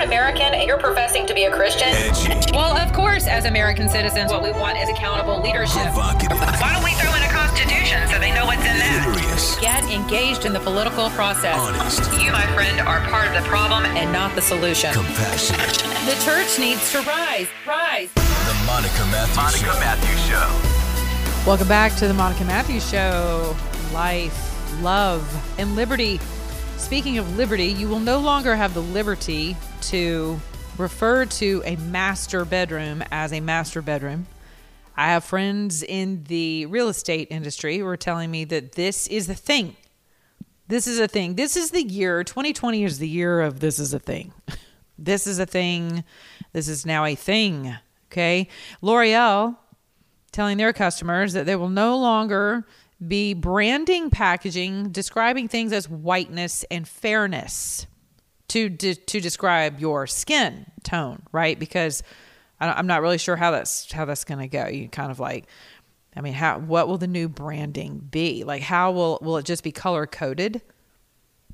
An American and you're professing to be a Christian, well, of course, as American citizens, what we want is accountable leadership. Provocative. Why don't we throw in a constitution so they know what's in that? Curious. Get engaged in the political process. Honest. You, my friend, are part of the problem and not the solution. Compassionate. The church needs to rise. Rise. The Monica Matthews Show. Matthews Show. Welcome back to the Monica Matthews Show. Life, love, and liberty. Speaking of liberty, you will no longer have the liberty to refer to a master bedroom as a master bedroom. I have friends in the real estate industry who are telling me that this is the thing. This is a thing. This is the year, 2020 is the year of this is a thing. This is a thing. This is now a thing. Okay. L'Oreal telling their customers that they will no longer be branding packaging describing things as whiteness and fairness to de- to describe your skin tone, right? Because I I'm not really sure how that's how that's going to go. You kind of like, I mean, how what will the new branding be? Like, how will will it just be color coded?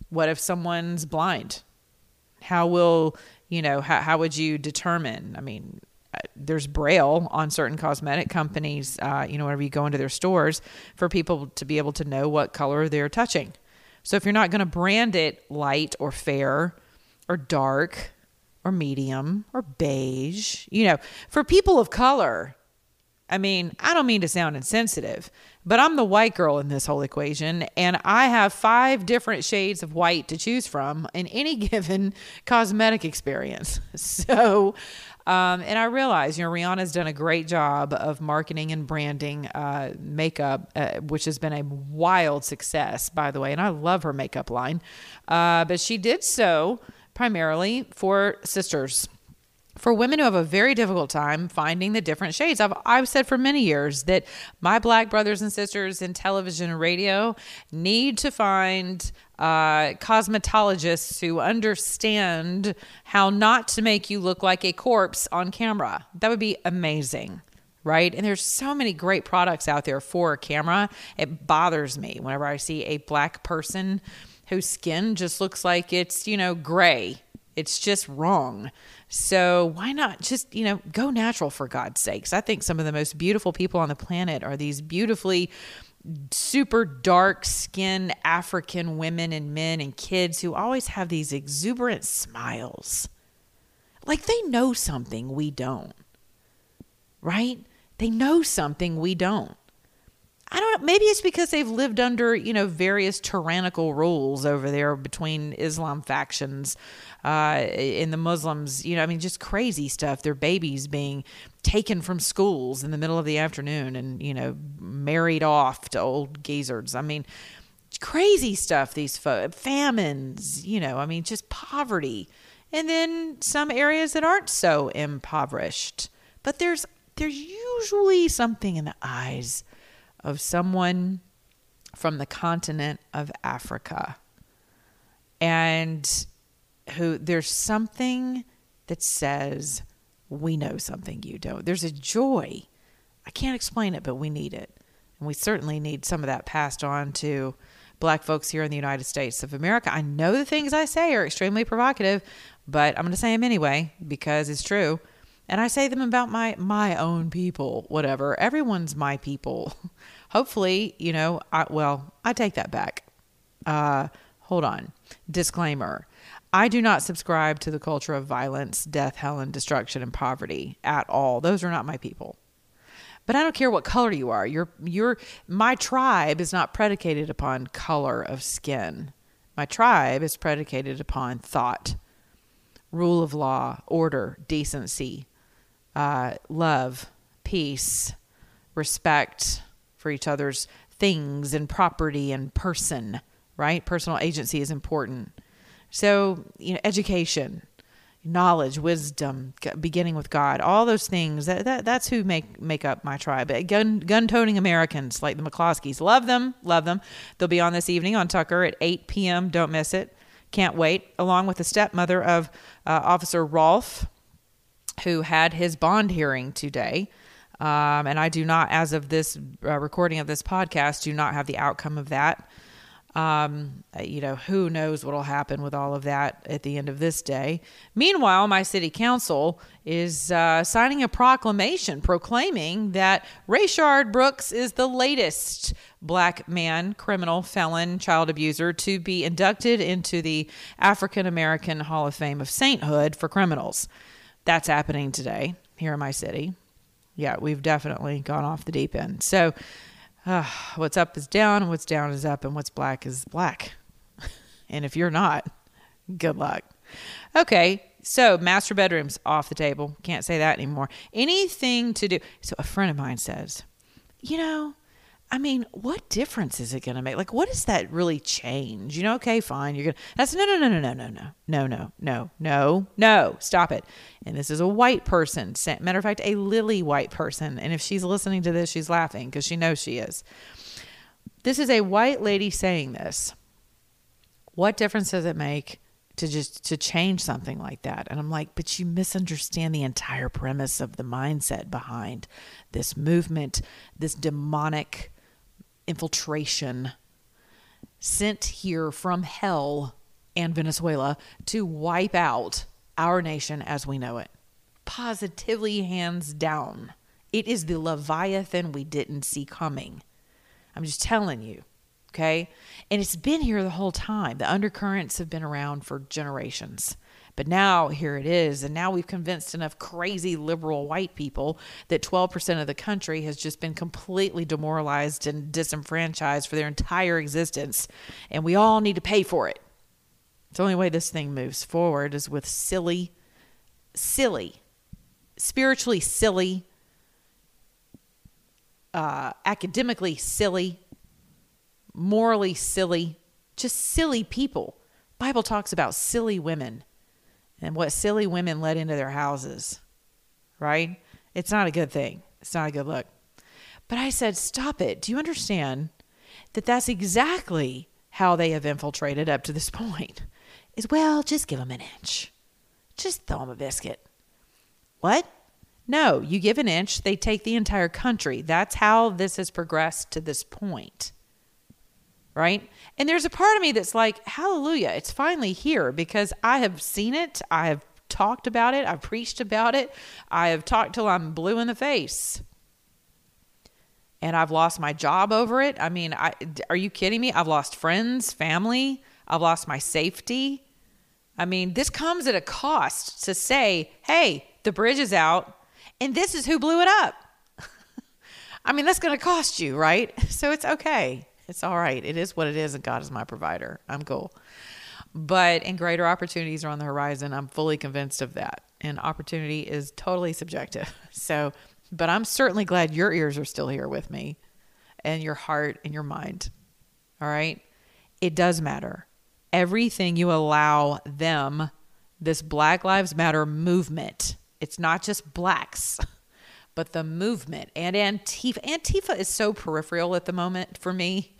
What if someone's blind? How will you know? How how would you determine? I mean, uh, there's braille on certain cosmetic companies. Uh, you know, whenever you go into their stores, for people to be able to know what color they're touching. So if you're not going to brand it light or fair or dark or medium or beige, you know, for people of color, I mean, I don't mean to sound insensitive, but I'm the white girl in this whole equation, and I have five different shades of white to choose from in any given cosmetic experience. So, um, and I realize, you know, Rihanna's done a great job of marketing and branding uh, makeup, uh, which has been a wild success, by the way. And I love her makeup line. Uh, but she did so primarily for sisters for women who have a very difficult time finding the different shades. I've, I've said for many years that my black brothers and sisters in television and radio need to find uh, cosmetologists who understand how not to make you look like a corpse on camera. That would be amazing. Right. And there's so many great products out there for a camera. It bothers me whenever I see a black person whose skin just looks like it's, you know, gray. It's just wrong. So why not just, you know, go natural for God's sakes? I think some of the most beautiful people on the planet are these beautifully super dark skinned African women and men and kids who always have these exuberant smiles. Like they know something we don't. Right? They know something we don't. I don't know. Maybe it's because they've lived under, you know, various tyrannical rules over there between Islam factions uh, in the Muslims. You know, I mean, just crazy stuff. Their babies being taken from schools in the middle of the afternoon and, you know, married off to old geezers. I mean, crazy stuff, these fo- famines, you know, I mean, just poverty. And then some areas that aren't so impoverished. But there's there's usually something in the eyes of someone from the continent of Africa. And who there's something that says, we know something you don't. There's a joy. I can't explain it, but we need it. And we certainly need some of that passed on to black folks here in the United States of America. I know the things I say are extremely provocative, but I'm going to say them anyway because it's true. And I say them about my my own people, whatever. Everyone's my people. Hopefully, you know, I well, I take that back. Uh hold on. Disclaimer. I do not subscribe to the culture of violence, death, hell, and destruction and poverty at all. Those are not my people. But I don't care what color you are. Your your my tribe is not predicated upon color of skin. My tribe is predicated upon thought, rule of law, order, decency, uh, love, peace, respect for each other's things and property and person, right? Personal agency is important. So, you know, education, knowledge, wisdom, beginning with God, all those things. That, that that's who make make up my tribe. Gun gun toting Americans like the McCloskeys. Love them, love them. They'll be on this evening on Tucker at 8 p.m. Don't miss it. Can't wait. Along with the stepmother of uh, Officer Rolfe, who had his bond hearing today. Um, and I do not, as of this uh, recording of this podcast, do not have the outcome of that. Um, you know, who knows what will happen with all of that at the end of this day. Meanwhile, my city council is uh, signing a proclamation proclaiming that Rayshard Brooks is the latest black man, criminal, felon, child abuser to be inducted into the African American Hall of Fame of Sainthood for criminals. That's happening today here in my city. Yeah, we've definitely gone off the deep end. So, uh, what's up is down, what's down is up, and what's black is black. and if you're not, good luck. Okay, so master bedrooms off the table. Can't say that anymore. Anything to do. So a friend of mine says, you know, I mean, what difference is it going to make? Like, what does that really change? You know, okay, fine. You're going to, that's no, no, no, no, no, no, no, no, no, no, no, no, stop it. And this is a white person. Matter of fact, a lily white person. And if she's listening to this, she's laughing because she knows she is. This is a white lady saying this. What difference does it make to just to change something like that and i'm like but you misunderstand the entire premise of the mindset behind this movement this demonic infiltration sent here from hell and Venezuela to wipe out our nation as we know it. Positively, hands down. It is the Leviathan we didn't see coming. I'm just telling you. Okay. And it's been here the whole time. The undercurrents have been around for generations. But now here it is. And now we've convinced enough crazy liberal white people that 12% of the country has just been completely demoralized and disenfranchised for their entire existence. And we all need to pay for it. The only way this thing moves forward is with silly, silly, spiritually silly, uh, academically silly, morally silly, just silly people. Bible talks about silly women and what silly women let into their houses, right? It's not a good thing. It's not a good look. But I said, stop it. Do you understand that that's exactly how they have infiltrated up to this point? Is, well, just give them an inch. Just throw them a biscuit. What? No, you give an inch, they take the entire country. That's how this has progressed to this point right? And there's a part of me that's like, hallelujah, it's finally here because I have seen it. I have talked about it. I've preached about it. I have talked till I'm blue in the face. And I've lost my job over it. I mean, I, are you kidding me? I've lost friends, family. I've lost my safety. I mean, this comes at a cost to say, hey, the bridge is out and this is who blew it up. I mean, that's going to cost you, right? So it's okay. It's all right. It is what it is, and God is my provider. I'm cool. But and greater opportunities are on the horizon. I'm fully convinced of that. And opportunity is totally subjective. So, but I'm certainly glad your ears are still here with me and your heart and your mind. All right? It does matter. Everything you allow them, this Black Lives Matter movement, it's not just blacks. but the movement and Antifa. Antifa is so peripheral at the moment for me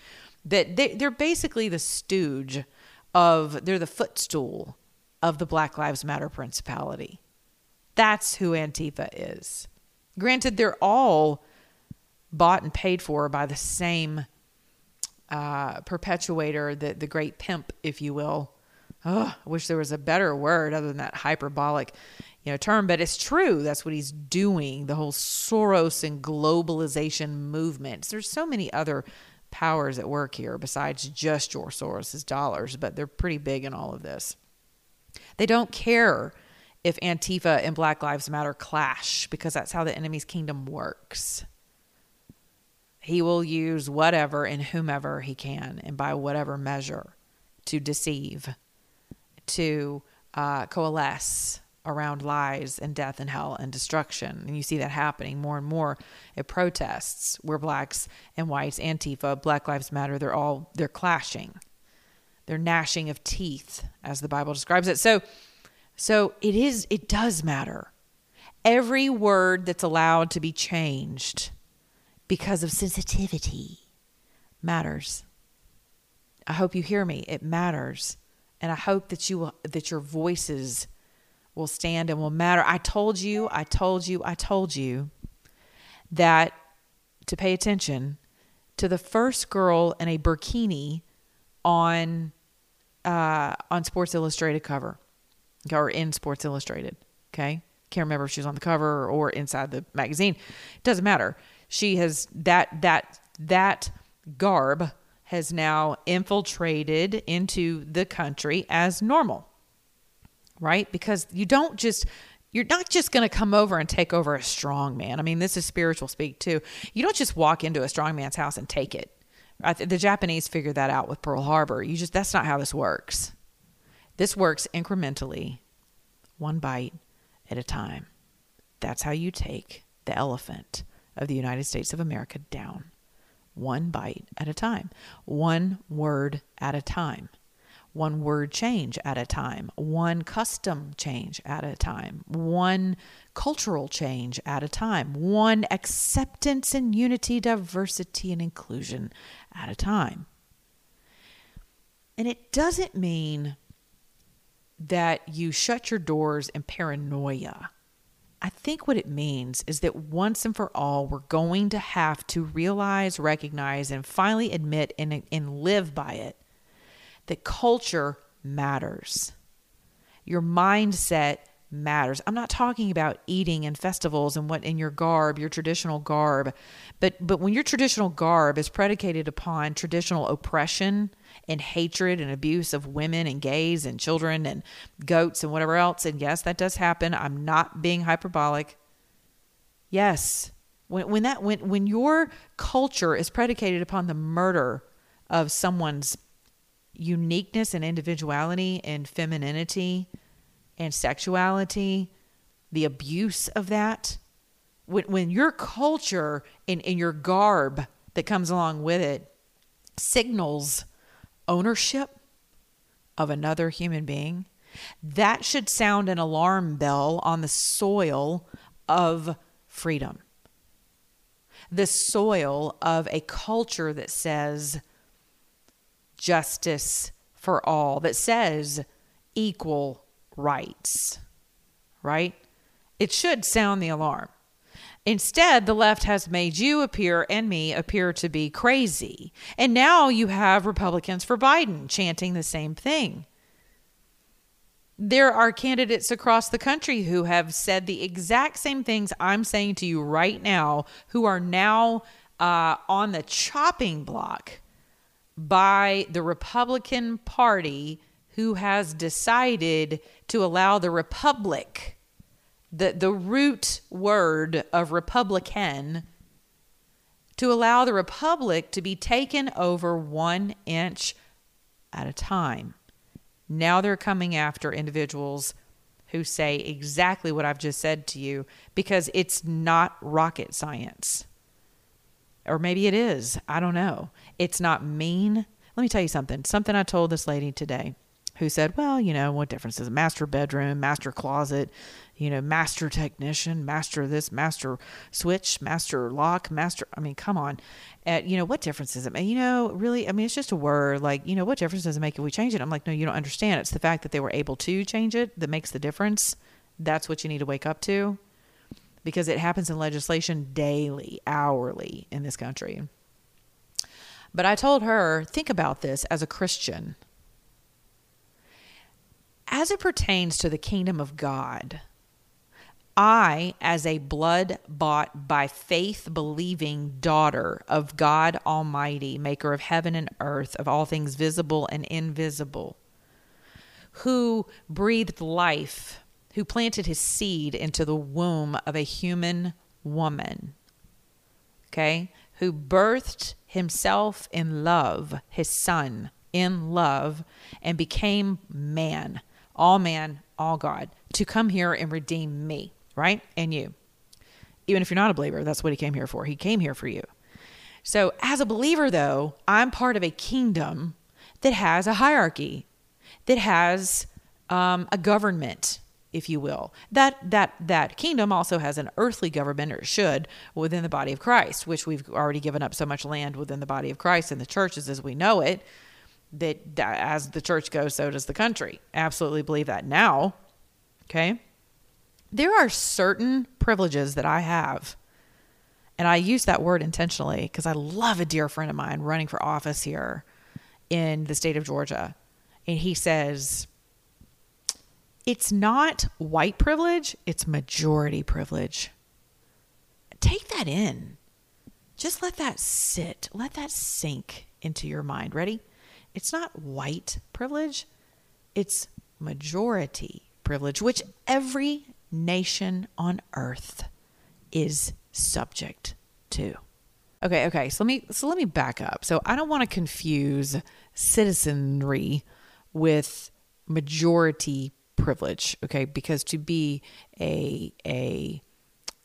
that they, they're basically the stooge of, they're the footstool of the Black Lives Matter principality. That's who Antifa is. Granted, they're all bought and paid for by the same uh, perpetuator, the, the great pimp, if you will. Oh, I wish there was a better word other than that hyperbolic you know term but it's true. That's what he's doing the whole soros and globalization movement. There's so many other powers at work here besides just george soros's dollars but they're pretty big in all of this. They don't care if antifa and black lives matter clash because that's how the enemy's kingdom works. He will use whatever and whomever he can and by whatever measure to deceive, to uh, coalesce around lies and death and hell and destruction. And you see that happening more and more at protests where blacks and whites, Antifa, Black Lives Matter, they're all they're clashing. They're gnashing of teeth, as the Bible describes it. So so it is it does matter. Every word that's allowed to be changed because of sensitivity matters. I hope you hear me. It matters. And I hope that you will, that your voices will stand and will matter. I told you, I told you, I told you that to pay attention to the first girl in a burkini on uh, on Sports Illustrated cover or in Sports Illustrated. Okay, can't remember if she was on the cover or inside the magazine. It doesn't matter. She has that that that garb has now infiltrated into the country as normal, right? Because you don't just, you're not just going to come over and take over a strong man. I mean, this is spiritual speak too. You don't just walk into a strong man's house and take it. the Japanese figured that out with Pearl Harbor. You just, that's not how this works. This works incrementally, one bite at a time. That's how you take the elephant of the United States of America down one bite at a time, one word at a time, one word change at a time, one custom change at a time, one cultural change at a time, one acceptance and unity, diversity, and inclusion at a time. And it doesn't mean that you shut your doors in paranoia I think what it means is that once and for all, we're going to have to realize, recognize, and finally admit and, and live by it that culture matters. Your mindset matters. I'm not talking about eating and festivals and what in your garb, your traditional garb, but but when your traditional garb is predicated upon traditional oppression and hatred and abuse of women and gays and children and goats and whatever else, and yes, that does happen. I'm not being hyperbolic. Yes. When when that when when your culture is predicated upon the murder of someone's uniqueness and individuality and femininity, and sexuality, the abuse of that, when, when your culture and, and your garb that comes along with it signals ownership of another human being, that should sound an alarm bell on the soil of freedom. The soil of a culture that says justice for all, that says equal rights, right? It should sound the alarm. Instead, the left has made you appear and me appear to be crazy. And now you have Republicans for Biden chanting the same thing. There are candidates across the country who have said the exact same things I'm saying to you right now, who are now uh, on the chopping block by the Republican Party who has decided to allow the republic, the, the root word of Republican, to allow the republic to be taken over one inch at a time. Now they're coming after individuals who say exactly what I've just said to you because it's not rocket science. Or maybe it is. I don't know. It's not mean. Let me tell you something. Something I told this lady today who said, well, you know, what difference is a master bedroom, master closet, you know, master technician, master this, master switch, master lock, master. I mean, come on. Uh, you know, what difference does it make? You know, really, I mean, it's just a word. Like, you know, what difference does it make if we change it? I'm like, no, you don't understand. It's the fact that they were able to change it that makes the difference. That's what you need to wake up to because it happens in legislation daily, hourly in this country. But I told her, think about this as a Christian as it pertains to the kingdom of God, I, as a blood bought by faith believing daughter of God Almighty, maker of heaven and earth, of all things visible and invisible, who breathed life, who planted his seed into the womb of a human woman, okay, who birthed himself in love, his son, in love and became man, all man, all God, to come here and redeem me, right? And you. Even if you're not a believer, that's what he came here for. He came here for you. So, as a believer, though, I'm part of a kingdom that has a hierarchy, that has um, a government, if you will. That that that kingdom also has an earthly government, or should, within the body of Christ, which we've already given up so much land within the body of Christ and the churches as we know it. That, that as the church goes, so does the country. Absolutely believe that now. Okay. There are certain privileges that I have and I use that word intentionally because I love a dear friend of mine running for office here in the state of Georgia. And he says, it's not white privilege, it's majority privilege. Take that in. Just let that sit, let that sink into your mind. Ready? It's not white privilege, it's majority privilege, which every nation on earth is subject to. Okay, okay. So let me so let me back up. So I don't want to confuse citizenry with majority privilege, okay? Because to be a a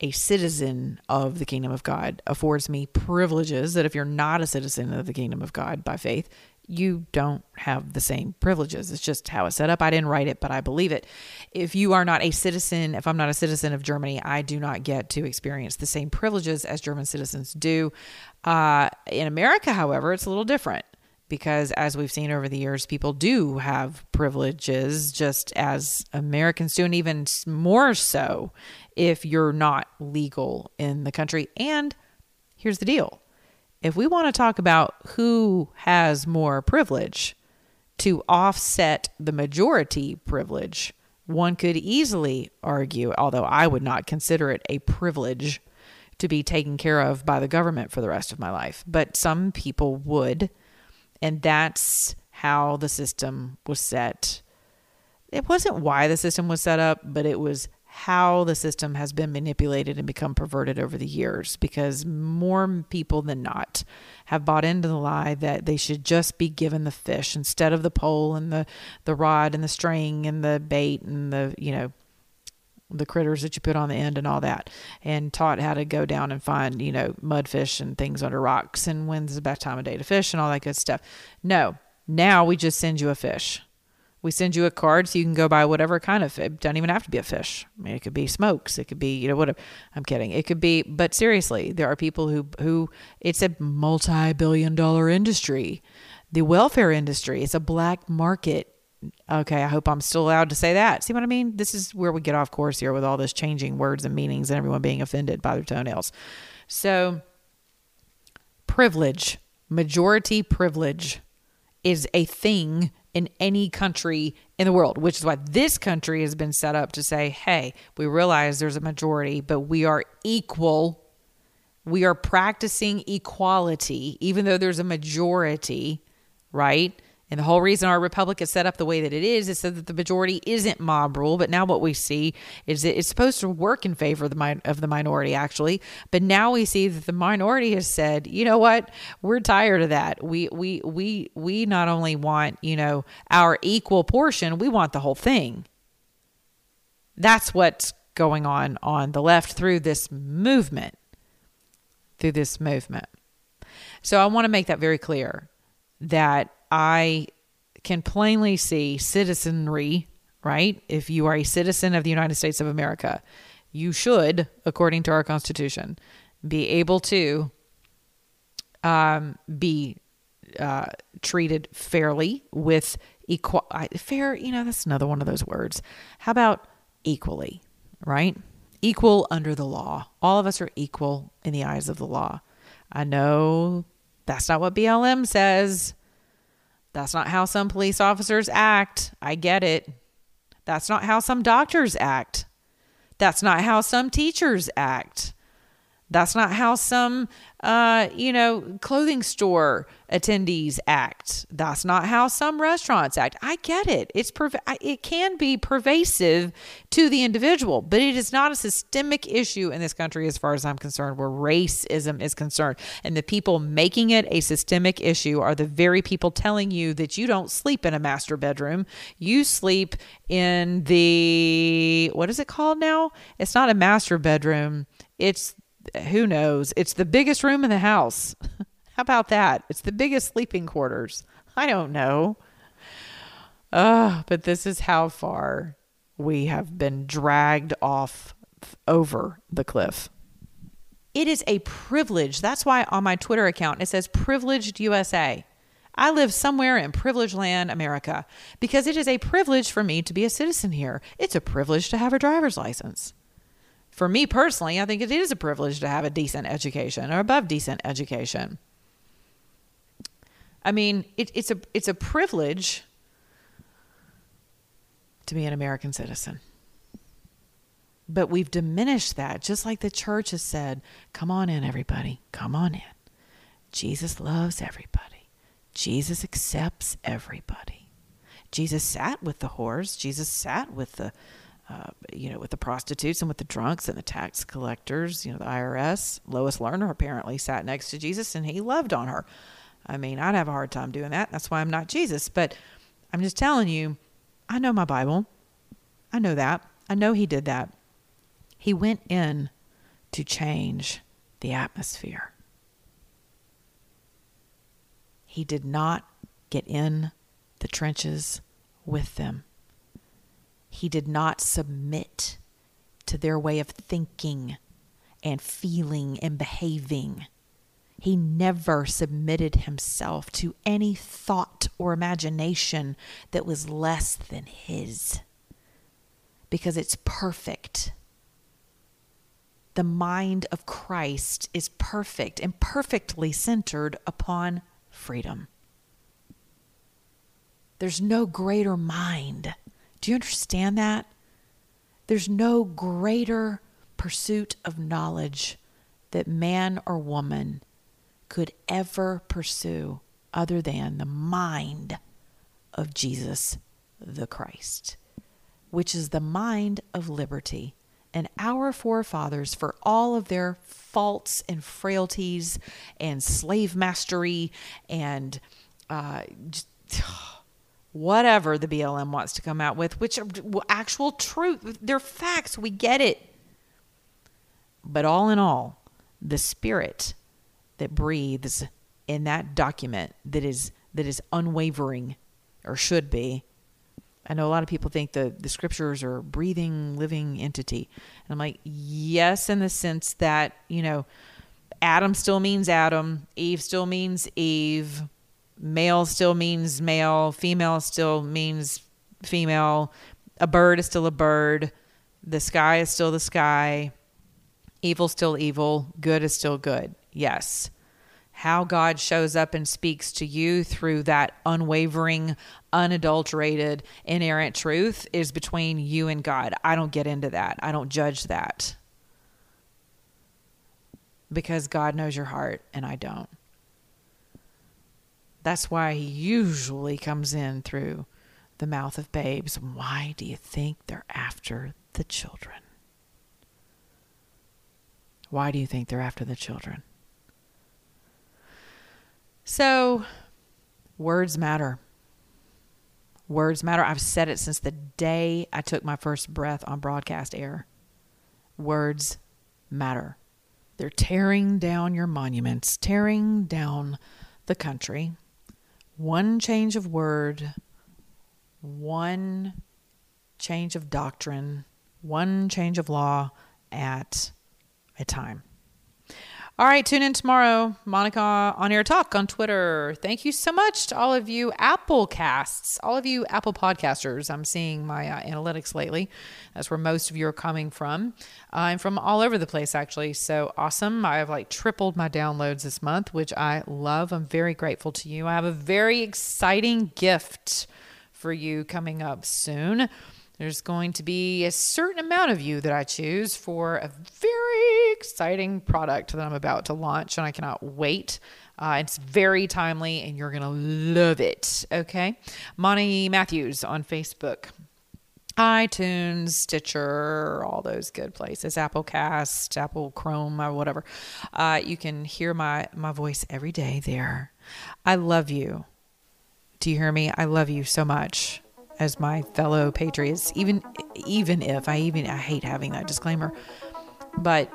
a citizen of the kingdom of God affords me privileges that if you're not a citizen of the kingdom of God by faith, you don't have the same privileges. It's just how it's set up. I didn't write it, but I believe it. If you are not a citizen, if I'm not a citizen of Germany, I do not get to experience the same privileges as German citizens do. Uh, in America, however, it's a little different because as we've seen over the years, people do have privileges just as Americans do, and even more so if you're not legal in the country. And here's the deal if we want to talk about who has more privilege to offset the majority privilege, one could easily argue, although I would not consider it a privilege to be taken care of by the government for the rest of my life, but some people would. And that's how the system was set. It wasn't why the system was set up, but it was how the system has been manipulated and become perverted over the years because more people than not have bought into the lie that they should just be given the fish instead of the pole and the, the rod and the string and the bait and the, you know, the critters that you put on the end and all that, and taught how to go down and find, you know, mudfish and things under rocks and when's the best time of day to fish and all that good stuff. No, now we just send you a fish we send you a card so you can go buy whatever kind of it doesn't even have to be a fish. I mean, it could be smokes, it could be you know whatever. I'm kidding. It could be, but seriously, there are people who who it's a multi-billion dollar industry, the welfare industry. It's a black market. Okay, I hope I'm still allowed to say that. See what I mean? This is where we get off course here with all this changing words and meanings and everyone being offended by their toenails. So, privilege, majority privilege, is a thing in any country in the world, which is why this country has been set up to say, hey, we realize there's a majority, but we are equal. We are practicing equality, even though there's a majority, right? And the whole reason our republic is set up the way that it is is so that the majority isn't mob rule. But now what we see is that it's supposed to work in favor of the, min- of the minority, actually. But now we see that the minority has said, you know what, we're tired of that. We we we we not only want you know our equal portion, we want the whole thing. That's what's going on on the left through this movement. Through this movement. So I want to make that very clear that I can plainly see citizenry, right? If you are a citizen of the United States of America, you should, according to our Constitution, be able to um, be uh, treated fairly with equal fair. You know, that's another one of those words. How about equally, right? Equal under the law. All of us are equal in the eyes of the law. I know that's not what BLM says. That's not how some police officers act. I get it. That's not how some doctors act. That's not how some teachers act. That's not how some, uh, you know, clothing store attendees act. That's not how some restaurants act. I get it. It's perv- it can be pervasive to the individual, but it is not a systemic issue in this country, as far as I'm concerned, where racism is concerned. And the people making it a systemic issue are the very people telling you that you don't sleep in a master bedroom. You sleep in the what is it called now? It's not a master bedroom. It's who knows? It's the biggest room in the house. How about that? It's the biggest sleeping quarters. I don't know. Uh, but this is how far we have been dragged off over the cliff. It is a privilege. That's why on my Twitter account it says privileged USA. I live somewhere in privileged land, America, because it is a privilege for me to be a citizen here. It's a privilege to have a driver's license for me personally, I think it is a privilege to have a decent education or above decent education. I mean, it, it's a it's a privilege to be an American citizen. But we've diminished that, just like the church has said, come on in, everybody. Come on in. Jesus loves everybody. Jesus accepts everybody. Jesus sat with the whores. Jesus sat with the uh, you know, with the prostitutes and with the drunks and the tax collectors, you know, the IRS. Lois Lerner apparently sat next to Jesus and he loved on her. I mean, I'd have a hard time doing that. That's why I'm not Jesus. But I'm just telling you, I know my Bible. I know that. I know he did that. He went in to change the atmosphere. He did not get in the trenches with them. He did not submit to their way of thinking and feeling and behaving. He never submitted himself to any thought or imagination that was less than his because it's perfect. The mind of Christ is perfect and perfectly centered upon freedom. There's no greater mind do you understand that? There's no greater pursuit of knowledge that man or woman could ever pursue other than the mind of Jesus the Christ, which is the mind of liberty. And our forefathers, for all of their faults and frailties and slave mastery and uh, just, whatever the BLM wants to come out with, which are actual truth. They're facts. We get it. But all in all, the spirit that breathes in that document that is that is unwavering or should be. I know a lot of people think the, the scriptures are breathing, living entity. And I'm like, yes, in the sense that, you know, Adam still means Adam, Eve still means Eve, male still means male, female still means female, a bird is still a bird, the sky is still the sky, evil still evil, good is still good. Yes. How God shows up and speaks to you through that unwavering, unadulterated, inerrant truth is between you and God. I don't get into that. I don't judge that. Because God knows your heart and I don't. That's why he usually comes in through the mouth of babes. Why do you think they're after the children? Why do you think they're after the children? So, words matter. Words matter. I've said it since the day I took my first breath on broadcast air. Words matter. They're tearing down your monuments, tearing down the country, one change of word, one change of doctrine, one change of law at a time. All right, tune in tomorrow. Monica on Air Talk on Twitter. Thank you so much to all of you Apple casts, all of you Apple podcasters. I'm seeing my uh, analytics lately. That's where most of you are coming from. I'm from all over the place, actually. So awesome. I have like tripled my downloads this month, which I love. I'm very grateful to you. I have a very exciting gift for you coming up soon There's going to be a certain amount of you that I choose for a very exciting product that I'm about to launch, and I cannot wait. Uh, it's very timely, and you're going to love it. Okay. Monica Matthews on Facebook iTunes, Stitcher, all those good places, Apple Cast, Apple Chrome, uh, whatever. Uh, you can hear my my voice every day there. I love you. Do you hear me? I love you so much as my fellow patriots. Even even if I even I hate having that disclaimer, but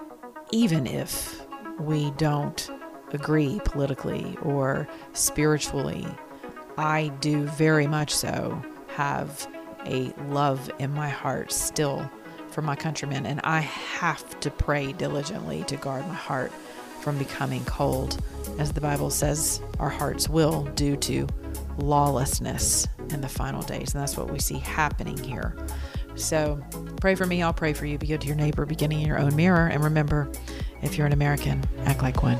even if we don't agree politically or spiritually, I do very much so have a love in my heart still for my countrymen, and I have to pray diligently to guard my heart from becoming cold, as the Bible says our hearts will due to lawlessness in the final days. And that's what we see happening here. So pray for me, I'll pray for you. Be good to your neighbor, beginning in your own mirror. And remember, if you're an American, act like one.